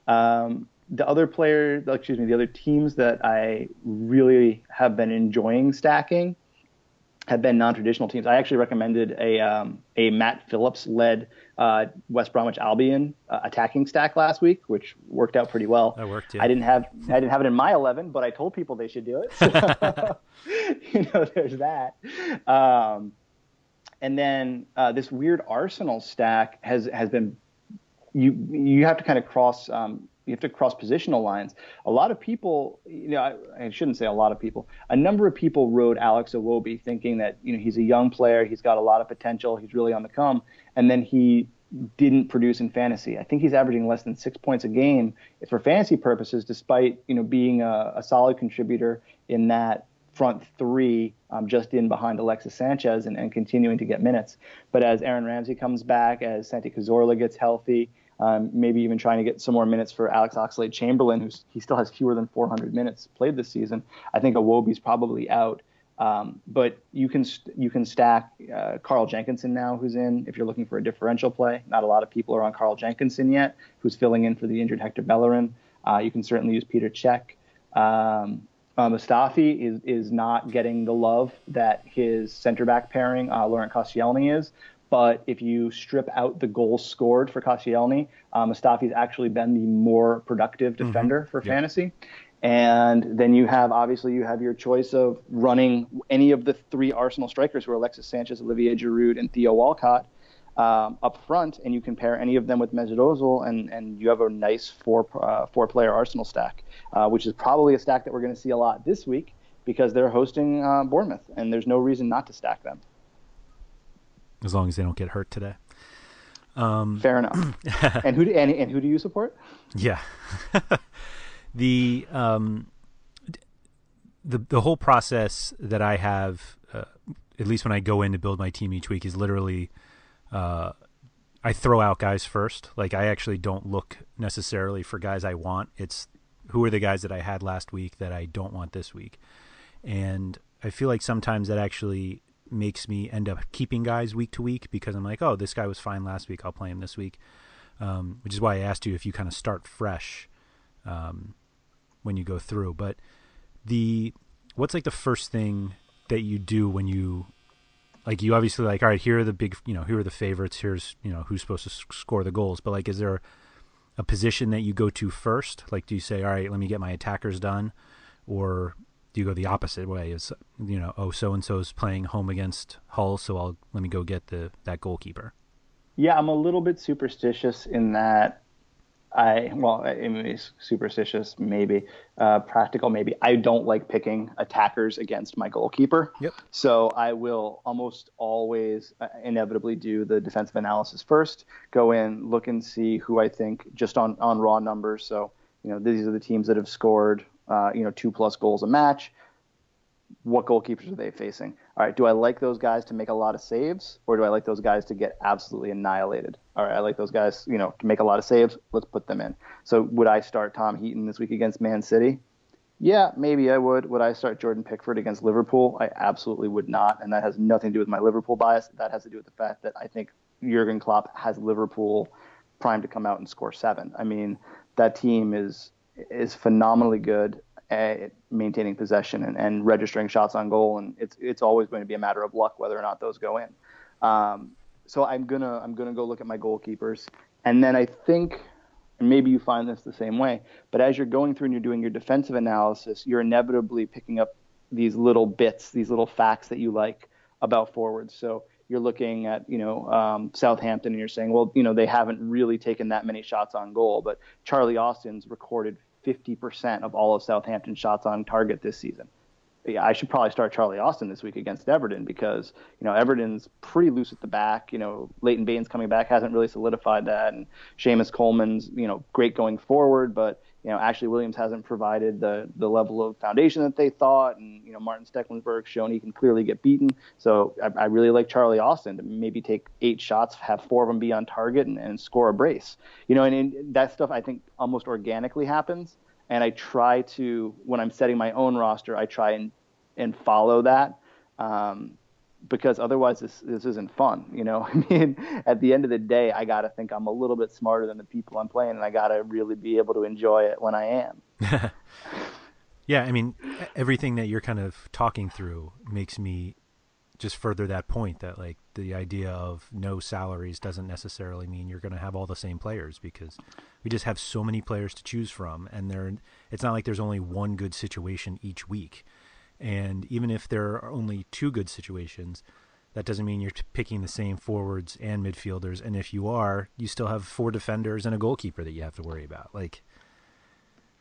Um, the other player, excuse me, the other teams that I really have been enjoying stacking have been non-traditional teams. I actually recommended a um, a Matt Phillips led uh, West Bromwich Albion uh, attacking stack last week, which worked out pretty well. That worked, yeah. I didn't have I didn't have it in my eleven, but I told people they should do it. So, you know, there's that. Um, and then uh, this weird Arsenal stack has has been you you have to kind of cross um, you have to cross positional lines. A lot of people, you know, I, I shouldn't say a lot of people. A number of people rode Alex Iwobi thinking that you know he's a young player, he's got a lot of potential, he's really on the come, and then he didn't produce in fantasy. I think he's averaging less than six points a game for fantasy purposes, despite you know being a, a solid contributor in that front three, um, just in behind Alexis Sanchez and, and continuing to get minutes. But as Aaron Ramsey comes back, as Santi Cazorla gets healthy, um, maybe even trying to get some more minutes for Alex Oxlade Chamberlain, who's he still has fewer than 400 minutes played this season. I think Iwobi's probably out. Um, but you can you can stack uh, Carl Jenkinson now, who's in. If you're looking for a differential play, not a lot of people are on Carl Jenkinson yet, who's filling in for the injured Hector Bellerin. Uh, you can certainly use Peter Cech. Um, uh, Mustafi is is not getting the love that his center back pairing, uh, Laurent Koscielny, is. But if you strip out the goals scored for Koscielny, uh, Mustafi's actually been the more productive defender for fantasy. And then you have obviously you have your choice of running any of the three Arsenal strikers who are Alexis Sanchez, Olivier Giroud, and Theo Walcott um, up front, and you can pair any of them with Mesut Ozil, and, and you have a nice four uh, four player Arsenal stack, uh, which is probably a stack that we're going to see a lot this week because they're hosting uh, Bournemouth, and there's no reason not to stack them. As long as they don't get hurt today. Um, Fair enough. and who do, and, and who do you support? Yeah. the um the the whole process that I have uh, at least when I go in to build my team each week is literally uh I throw out guys first. Like I actually don't look necessarily for guys I want. It's who are the guys that I had last week that I don't want this week. And I feel like sometimes that actually makes me end up keeping guys week to week because I'm like, oh, this guy was fine last week. I'll play him this week. Um, which is why I asked you if you kind of start fresh um, when you go through. But the what's like the first thing that you do when you like you obviously like all right here are the big you know here are the favorites here's you know who's supposed to score the goals but like is there a position that you go to first like do you say all right let me get my attackers done or you go the opposite way is you know oh so and so's playing home against Hull so I'll let me go get the that goalkeeper Yeah, I'm a little bit superstitious in that I well, I mean, it's superstitious maybe, uh, practical maybe. I don't like picking attackers against my goalkeeper. Yep. So I will almost always uh, inevitably do the defensive analysis first. Go in, look and see who I think just on on raw numbers. So you know these are the teams that have scored uh, you know two plus goals a match what goalkeepers are they facing? All right, do I like those guys to make a lot of saves, or do I like those guys to get absolutely annihilated? All right, I like those guys, you know, to make a lot of saves. Let's put them in. So would I start Tom Heaton this week against Man City? Yeah, maybe I would. Would I start Jordan Pickford against Liverpool? I absolutely would not, and that has nothing to do with my Liverpool bias. That has to do with the fact that I think Jurgen Klopp has Liverpool primed to come out and score seven. I mean, that team is is phenomenally good at maintaining possession and, and registering shots on goal, and it's it's always going to be a matter of luck whether or not those go in. Um, so I'm gonna I'm gonna go look at my goalkeepers, and then I think, and maybe you find this the same way, but as you're going through and you're doing your defensive analysis, you're inevitably picking up these little bits, these little facts that you like about forwards. So you're looking at you know um, Southampton and you're saying, well, you know they haven't really taken that many shots on goal, but Charlie Austin's recorded 50% of all of Southampton's shots on target this season yeah, I should probably start Charlie Austin this week against Everton because you know Everton's pretty loose at the back. You know Leighton Baines coming back hasn't really solidified that, and Seamus Coleman's you know great going forward, but you know Ashley Williams hasn't provided the the level of foundation that they thought, and you know Martin Stekelenburg's shown he can clearly get beaten. So I, I really like Charlie Austin to maybe take eight shots, have four of them be on target, and, and score a brace. You know, and, and that stuff I think almost organically happens and I try to when I'm setting my own roster, I try and and follow that. Um, because otherwise this this isn't fun, you know. I mean, at the end of the day, I got to think I'm a little bit smarter than the people I'm playing, and I got to really be able to enjoy it when I am. yeah, I mean, everything that you're kind of talking through makes me just further that point that like the idea of no salaries doesn't necessarily mean you're going to have all the same players because we just have so many players to choose from and there it's not like there's only one good situation each week and even if there are only two good situations that doesn't mean you're picking the same forwards and midfielders. And if you are you still have four defenders and a goalkeeper that you have to worry about. Like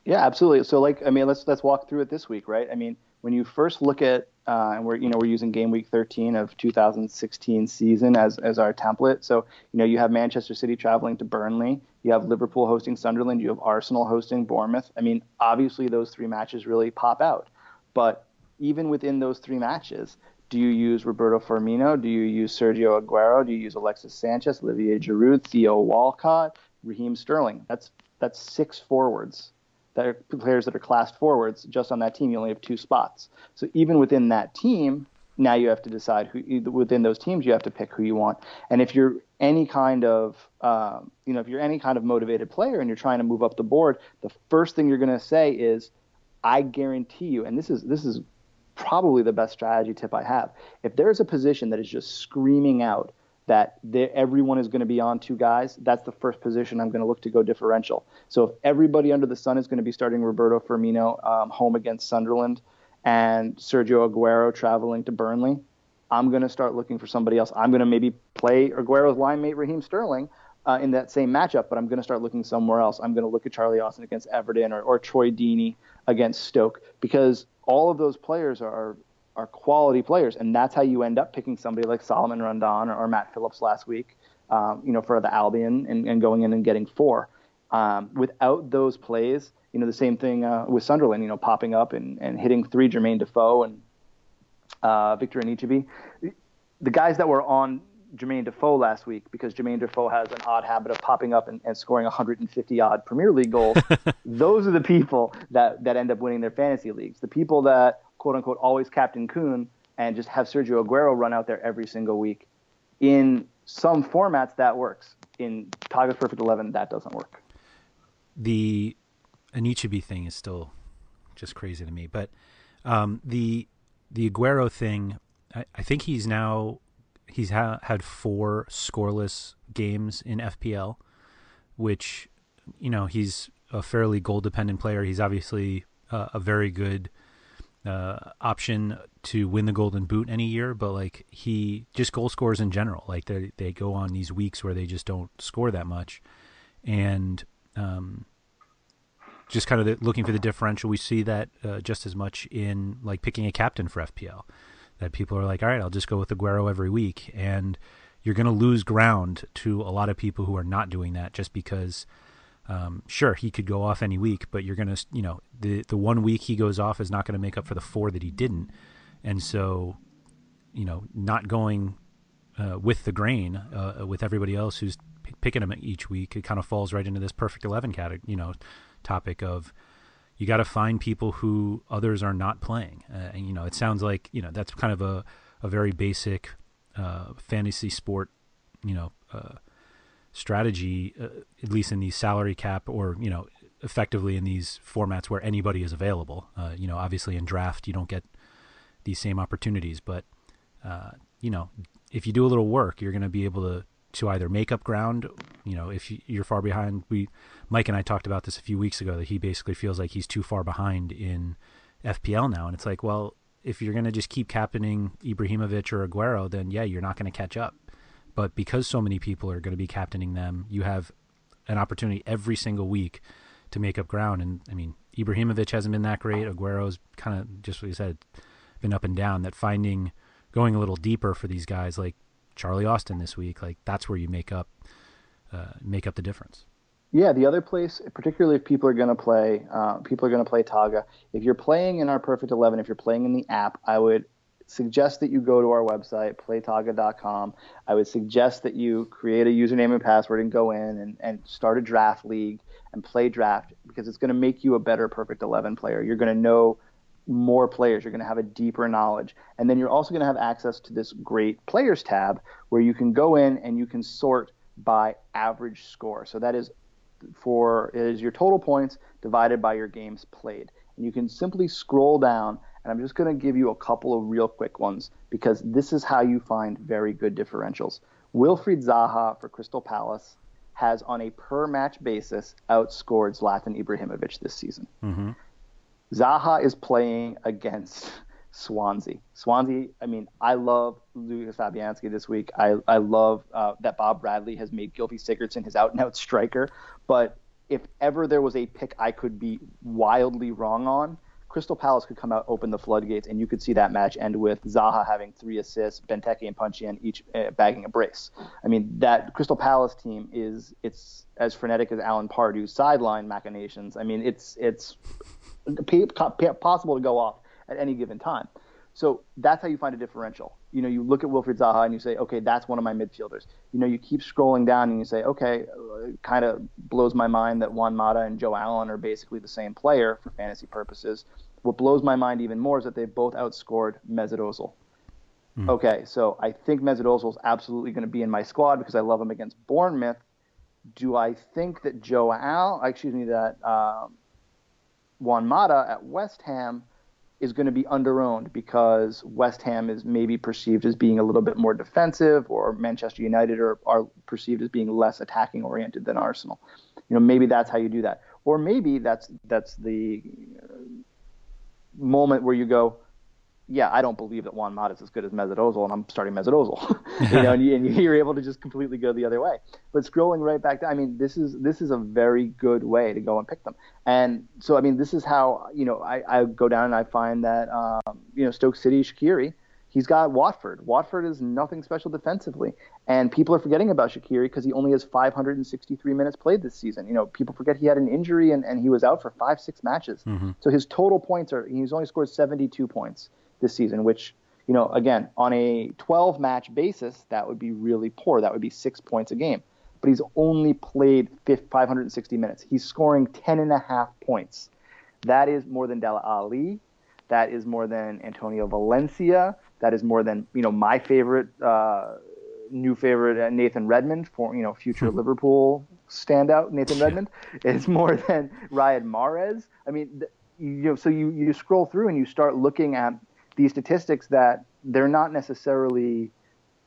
yeah absolutely. So like i mean let's let's walk through it this week right? I mean when you first look at uh, and we're you know we're using game week 13 of 2016 season as as our template. So you know you have Manchester City traveling to Burnley, you have Liverpool hosting Sunderland, you have Arsenal hosting Bournemouth. I mean, obviously those three matches really pop out, but even within those three matches, do you use Roberto Firmino? Do you use Sergio Aguero? Do you use Alexis Sanchez, Olivier Giroud, Theo Walcott, Raheem Sterling? That's that's six forwards that are players that are classed forwards just on that team. You only have two spots. So even within that team, now you have to decide who within those teams you have to pick who you want. And if you're any kind of um, you know if you're any kind of motivated player and you're trying to move up the board, the first thing you're going to say is, I guarantee you, and this is this is probably the best strategy tip I have. If there's a position that is just screaming out that everyone is going to be on two guys, that's the first position I'm going to look to go differential. So if everybody under the sun is going to be starting Roberto Firmino um, home against Sunderland and Sergio Aguero traveling to Burnley, I'm going to start looking for somebody else. I'm going to maybe play Aguero's line mate Raheem Sterling uh, in that same matchup, but I'm going to start looking somewhere else. I'm going to look at Charlie Austin against Everton or, or Troy Deeney against Stoke because all of those players are are quality players, and that's how you end up picking somebody like Salomon Rondon or, or Matt Phillips last week, um, you know, for the Albion and, and, going in and getting four. Um, without those plays, you know, the same thing uh, with Sunderland, you know, popping up and, and hitting three Jermaine Defoe and uh, Victor Anichebe. The guys that were on Jermaine Defoe last week, because Jermaine Defoe has an odd habit of popping up and, and scoring 150 odd Premier League goals, those are the people that, that end up winning their fantasy leagues. The people that quote unquote always Captain Kun and just have Sergio Aguero run out there every single week. In some formats, that works. In Togga's Perfect 11, that doesn't work. The Anichebe thing is still just crazy to me. But um, the the Aguero thing, I, I think he's now he's ha- had four scoreless games in FPL, which you know he's a fairly goal dependent player. He's obviously uh, a very good uh, option to win the Golden Boot any year, but like he just goal scores in general. Like they they go on these weeks where they just don't score that much, and um, just kind of the, looking for the differential. We see that uh, just as much in like picking a captain for FPL. That people are like, all right, I'll just go with Aguero every week, and you're going to lose ground to a lot of people who are not doing that just because um, sure, he could go off any week, but you're going to, you know, the the one week he goes off is not going to make up for the four that he didn't, and so, you know, not going uh, with the grain uh, with everybody else who's p- picking him each week, it kind of falls right into this perfect eleven category, you know, topic of you got to find people who others are not playing, uh, and you know, it sounds like you know that's kind of a a very basic uh, fantasy sport you know, uh, strategy, uh, at least in these salary cap or you know, effectively in these formats where anybody is available. Uh, you know, obviously in draft you don't get these same opportunities, but uh, you know, if you do a little work, you're going to be able to to either make up ground. You know, if you're far behind, we Mike and I talked about this a few weeks ago that he basically feels like he's too far behind in FPL now, and it's like, well, if you're going to just keep captaining Ibrahimovic or Aguero, then yeah, you're not going to catch up. But because so many people are going to be captaining them, you have an opportunity every single week to make up ground. And I mean, Ibrahimovic hasn't been that great. Aguero's kind of just what you said, been up and down. That finding going a little deeper for these guys like Charlie Austin this week, like that's where you make up uh, make up the difference. Yeah, the other place, particularly if people are going to play, uh, people are going to play Togga. If you're playing in our Perfect Eleven, if you're playing in the app, I would suggest that you go to our website, playtogga.com. I would suggest that you create a username and password and go in and, and start a draft league and play draft because it's going to make you a better Perfect Eleven player. You're going to know more players. You're going to have a deeper knowledge. And then you're also going to have access to this great players tab where you can go in and you can sort by average score. So that is for is your total points divided by your games played. And you can simply scroll down, and I'm just going to give you a couple of real quick ones because this is how you find very good differentials. Wilfried Zaha for Crystal Palace has, on a per match basis, outscored Zlatan Ibrahimovic this season. Mm-hmm. Zaha is playing against Swansea. Swansea, I mean, I love Lucas Fabianski this week. I, I love uh, that Bob Bradley has made Gylfi Sigurdsson his out and out striker. But if ever there was a pick I could be wildly wrong on, Crystal Palace could come out, open the floodgates, and you could see that match end with Zaha having three assists, Benteke and Puncheon each uh, bagging a brace. I mean, that Crystal Palace team is it's as frenetic as Alan Pardew's sideline machinations. I mean, it's it's possible to go off at any given time. So that's how you find a differential. You know, you look at Wilfried Zaha and you say, okay, that's one of my midfielders. You know, you keep scrolling down and you say, okay, uh, it kind of blows my mind that Juan Mata and Joe Allen are basically the same player for fantasy purposes. What blows my mind even more is that they've both outscored Mesut Ozil. Mm. Okay, so I think Mesut Ozil is absolutely going to be in my squad because I love him against Bournemouth. Do I think that Joe Allen, excuse me, that um, Juan Mata at West Ham is going to be underowned because West Ham is maybe perceived as being a little bit more defensive, or Manchester United are, are perceived as being less attacking oriented than Arsenal. You know, maybe that's how you do that, or maybe that's that's the moment where you go, yeah, I don't believe that Juan Mata is as good as Mesut and I'm starting Mesut you know, and, you, and you're able to just completely go the other way. But scrolling right back down, I mean, this is this is a very good way to go and pick them. And so, I mean, this is how you know I, I go down and I find that um, you know Stoke City Shaqiri, he's got Watford. Watford is nothing special defensively, and people are forgetting about Shaqiri because he only has 563 minutes played this season. You know, people forget he had an injury and, and he was out for five six matches. Mm-hmm. So his total points are he's only scored 72 points this season, which, you know, again, on a 12 match basis, that would be really poor. That would be six points a game. But he's only played 560 minutes. He's scoring 10 and a half points. That is more than Dele Alli. That is more than Antonio Valencia. That is more than, you know, my favorite, uh, new favorite, uh, Nathan Redmond, for, you know, future hmm. Liverpool standout, Nathan Redmond. It's more than Riyad Mahrez. I mean, you know, so you, you scroll through and you start looking at these statistics that they're not necessarily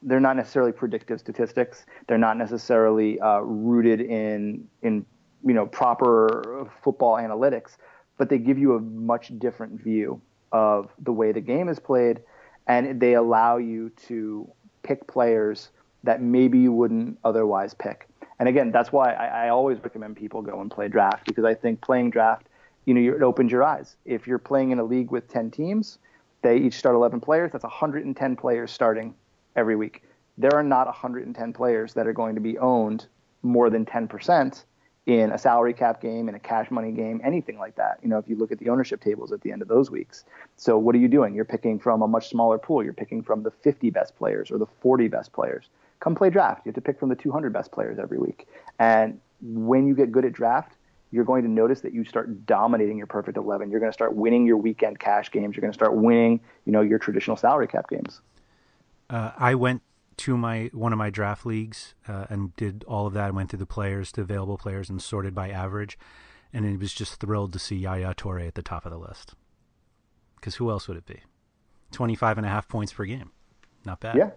they're not necessarily predictive statistics. They're not necessarily uh, rooted in in you know proper football analytics, but they give you a much different view of the way the game is played, and they allow you to pick players that maybe you wouldn't otherwise pick. And again, that's why I, I always recommend people go and play draft because I think playing draft, you know, it opens your eyes. If you're playing in a league with ten teams, they each start 11 players. That's 110 players starting every week. There are not 110 players that are going to be owned more than 10% in a salary cap game, in a cash money game, anything like that. You know, if you look at the ownership tables at the end of those weeks. So what are you doing? You're picking from a much smaller pool. You're picking from the 50 best players or the 40 best players. Come play draft. You have to pick from the 200 best players every week. And when you get good at draft, you're going to notice that you start dominating your perfect 11. You're going to start winning your weekend cash games. You're going to start winning, you know, your traditional salary cap games. Uh, I went to my one of my draft leagues uh, and did all of that. I went through the players, the available players, and sorted by average. And it was just thrilled to see Yaya Toure at the top of the list. Because who else would it be? 25 and a half points per game. Not bad. Yeah.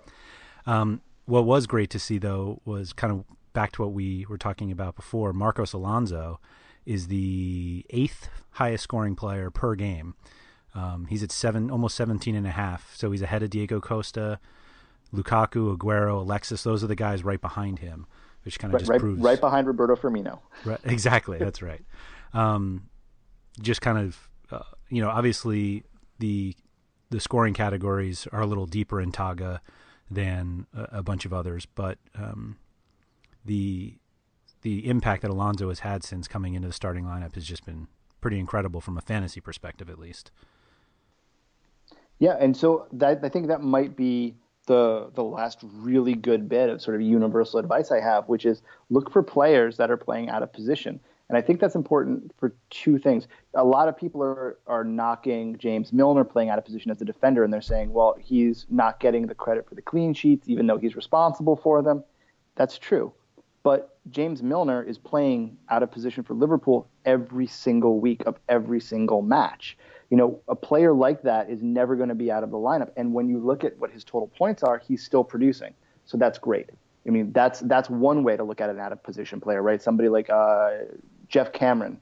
Um, what was great to see, though, was kind of back to what we were talking about before. Marcos Alonso is the eighth highest scoring player per game. Um, he's at seven, almost 17 and a half. So he's ahead of Diego Costa, Lukaku, Aguero, Alexis. Those are the guys right behind him, which kind of right, just right, proves right behind Roberto Firmino. Right, exactly. That's right. Um, just kind of, uh, you know, obviously the the scoring categories are a little deeper in Togga than a, a bunch of others, but um, the the impact that Alonso has had since coming into the starting lineup has just been pretty incredible from a fantasy perspective, at least. Yeah, and so that I think that might be the the last really good bit of sort of universal advice I have, which is look for players that are playing out of position. And I think that's important for two things. A lot of people are, are knocking James Milner playing out of position as a defender, and they're saying, well, he's not getting the credit for the clean sheets, even though he's responsible for them. That's true. But James Milner is playing out of position for Liverpool every single week of every single match. You know, a player like that is never going to be out of the lineup. And when you look at what his total points are, he's still producing. So that's great. I mean, that's that's one way to look at an out of position player, right? Somebody like uh, Geoff Cameron,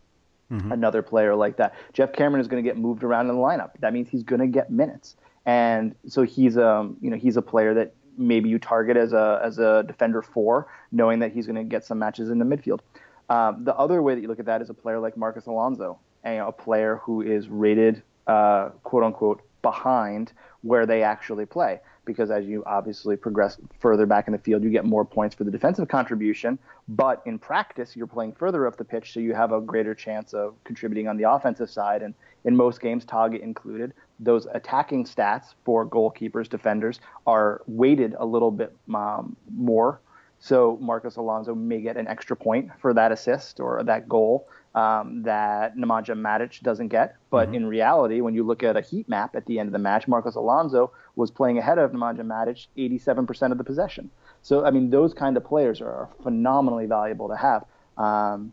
mm-hmm. another player like that. Geoff Cameron is going to get moved around in the lineup. That means he's going to get minutes, and so he's um you know he's a player that maybe you target as a as a defender four, knowing that he's going to get some matches in the midfield. Um, the other way that you look at that is a player like Marcos Alonso, a, a player who is rated uh, quote unquote behind where they actually play because as you obviously progress further back in the field, you get more points for the defensive contribution. But in practice, you're playing further up the pitch, so you have a greater chance of contributing on the offensive side. And in most games, Togga included, those attacking stats for goalkeepers, defenders are weighted a little bit um, more. So Marcos Alonso may get an extra point for that assist or that goal um, that Nemanja Matic doesn't get. But mm-hmm. in reality, when you look at a heat map at the end of the match, Marcos Alonso was playing ahead of Nemanja Matic 87% of the possession. So, I mean, those kind of players are phenomenally valuable to have. Um,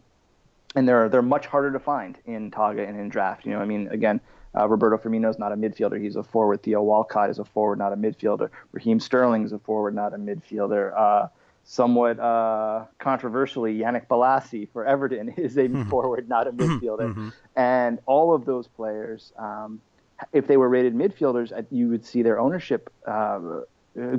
and they're, they're much harder to find in Togga and in draft. You know, I mean, again, uh, Roberto Firmino is not a midfielder. He's a forward. Theo Walcott is a forward, not a midfielder. Raheem Sterling is a forward, not a midfielder. Uh, somewhat uh, controversially, Yannick Bolasie for Everton is a mm-hmm. forward, not a midfielder. Mm-hmm. And all of those players, um, if they were rated midfielders, uh, you would see their ownership uh,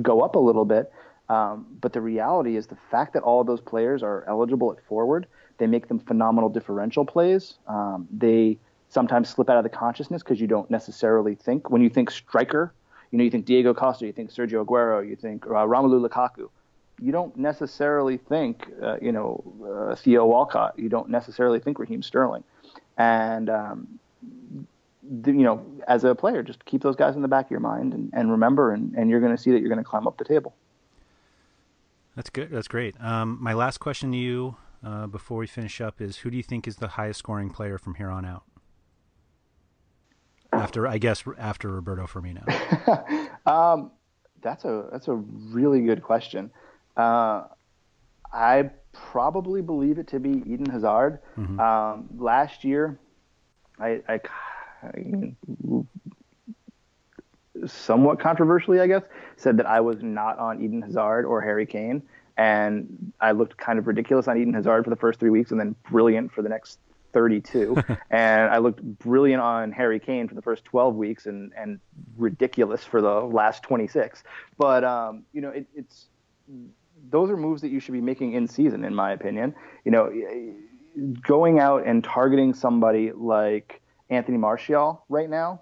go up a little bit. Um, but the reality is the fact that all of those players are eligible at forward, they make them phenomenal differential plays. Um, they sometimes slip out of the consciousness because you don't necessarily think when you think striker, you know, you think Diego Costa, you think Sergio Aguero, you think uh, Romelu Lukaku you don't necessarily think, uh, you know, uh, Theo Walcott. You don't necessarily think Raheem Sterling. And, um, the, you know, as a player, just keep those guys in the back of your mind and, and remember, and, and you're going to see that you're going to climb up the table. That's good. That's great. Um, my last question to you uh, before we finish up is who do you think is the highest scoring player from here on out? After, I guess, after Roberto Firmino. um, that's a that's a really good question. Uh, I probably believe it to be Eden Hazard. Mm-hmm. Um, last year, I, I, I, somewhat controversially, I guess, said that I was not on Eden Hazard or Harry Kane, and I looked kind of ridiculous on Eden Hazard for the first three weeks, and then brilliant for the next 32. and I looked brilliant on Harry Kane for the first 12 weeks, and and ridiculous for the last 26. But um, you know, it, it's those are moves that you should be making in season, in my opinion. You know, going out and targeting somebody like Anthony Martial right now,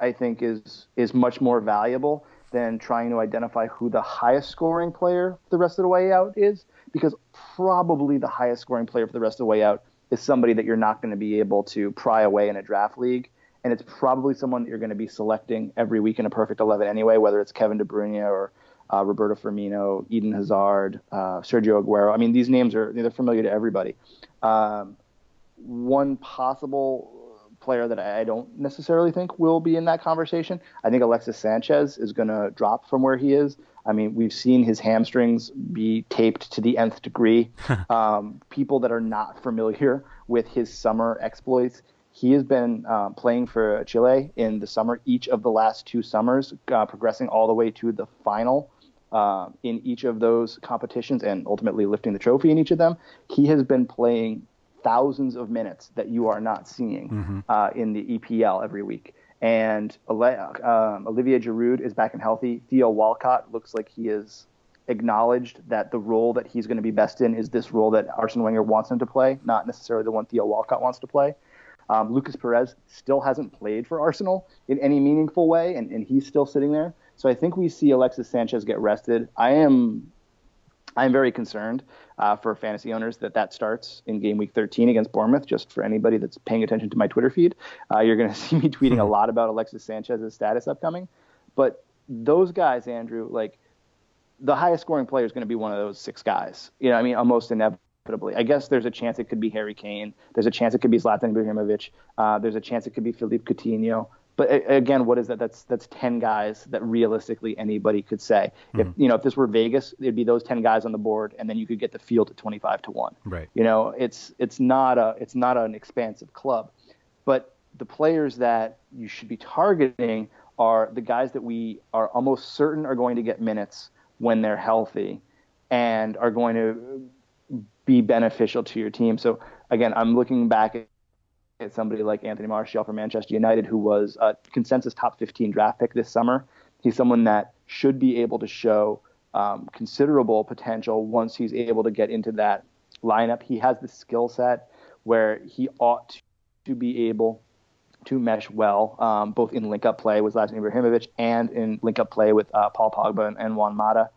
I think is is much more valuable than trying to identify who the highest scoring player the rest of the way out is, because probably the highest scoring player for the rest of the way out is somebody that you're not going to be able to pry away in a draft league. And it's probably someone that you're going to be selecting every week in a perfect 11 anyway, whether it's Kevin De Bruyne or uh, Roberto Firmino, Eden Hazard, uh, Sergio Aguero. I mean, these names are they're familiar to everybody. Um, one possible player that I don't necessarily think will be in that conversation. I think Alexis Sanchez is going to drop from where he is. I mean, we've seen his hamstrings be taped to the nth degree. um, people that are not familiar with his summer exploits, he has been uh, playing for Chile in the summer, each of the last two summers, uh, progressing all the way to the final uh, in each of those competitions and ultimately lifting the trophy in each of them. He has been playing thousands of minutes that you are not seeing mm-hmm. Uh, in the EPL every week. And um, Olivier Giroud is back and healthy. Theo Walcott looks like he is acknowledged that the role that he's going to be best in is this role that Arsene Wenger wants him to play, not necessarily the one Theo Walcott wants to play. Um, Lucas Perez still hasn't played for Arsenal in any meaningful way, and, and he's still sitting there. So I think we see Alexis Sanchez get rested. I am I am very concerned uh, for fantasy owners that that starts in game week 13 against Bournemouth. Just for anybody that's paying attention to my Twitter feed, uh, you're going to see me tweeting a hmm. lot about Alexis Sanchez's status upcoming. But those guys, Andrew, like the highest scoring player is going to be one of those six guys. You know, I mean, almost inevitably. I guess there's a chance it could be Harry Kane. There's a chance it could be Zlatan Ibrahimovic. Uh, there's a chance it could be Philippe Coutinho. But again, what is that? That's that's ten guys that realistically anybody could say. Mm-hmm. If you know, if this were Vegas, it'd be those ten guys on the board, and then you could get the field at twenty five to one. Right. You know, it's it's not a it's not an expansive club, but the players that you should be targeting are the guys that we are almost certain are going to get minutes when they're healthy, and are going to be beneficial to your team. So again, I'm looking back at somebody like Anthony Martial from Manchester United, who was a consensus top 15 draft pick this summer. He's someone that should be able to show um, considerable potential once he's able to get into that lineup. He has the skill set where he ought to be able to mesh well, um, both in link-up play with Zlatan Ibrahimovic and in link-up play with uh, Paul Pogba and, and Juan Mata.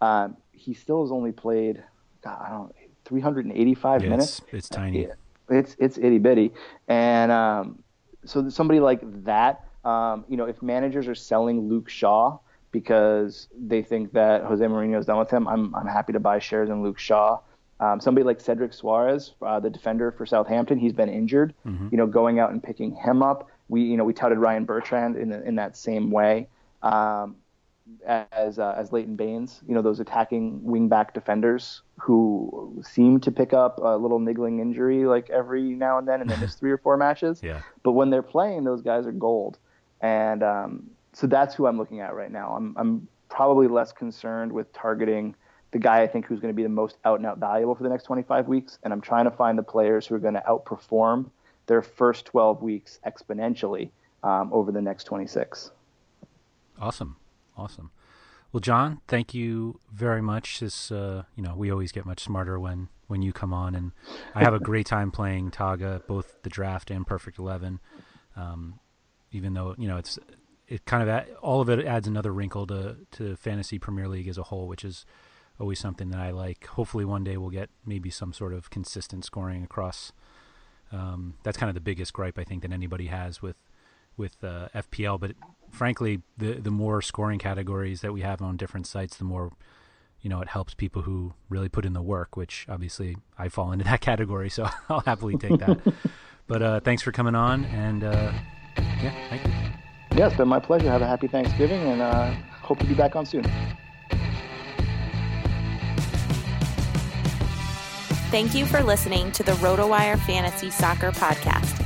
Um, he still has only played, God, I don't know, 385 yeah, minutes. It's, it's tiny. It's it's itty bitty, and um, so somebody like that, um, you know, if managers are selling Luke Shaw because they think that Jose Mourinho is done with him, I'm I'm happy to buy shares in Luke Shaw. Um, somebody like Cedric Soares, uh, the defender for Southampton, he's been injured. Mm-hmm. You know, going out and picking him up. We you know we touted Ryan Bertrand in in that same way. Um, as uh, as Leighton Baines, you know those attacking wingback defenders who seem to pick up a little niggling injury like every now and then, and then miss three or four matches. Yeah. But when they're playing, those guys are gold, and um, so that's who I'm looking at right now. I'm I'm probably less concerned with targeting the guy I think who's going to be the most out and out valuable for the next 25 weeks, and I'm trying to find the players who are going to outperform their first 12 weeks exponentially um, over the next 26. Awesome. Awesome. Well, John, thank you very much. This, uh, you know, we always get much smarter when when you come on, and I have a great time playing Togga, both the draft and Perfect Eleven. Um, even though you know it's it kind of all of it adds another wrinkle to to fantasy Premier League as a whole, which is always something that I like. Hopefully, one day we'll get maybe some sort of consistent scoring across. Um, that's kind of the biggest gripe I think that anybody has with with uh, FPL, but frankly, the the more scoring categories that we have on different sites, the more you know it helps people who really put in the work. Which obviously I fall into that category, so I'll happily take that. but uh, thanks for coming on, and uh, yeah, thank you. Yeah, it's been my pleasure. Have a happy Thanksgiving, and uh, hope to be back on soon. Thank you for listening to the RotoWire Fantasy Soccer Podcast.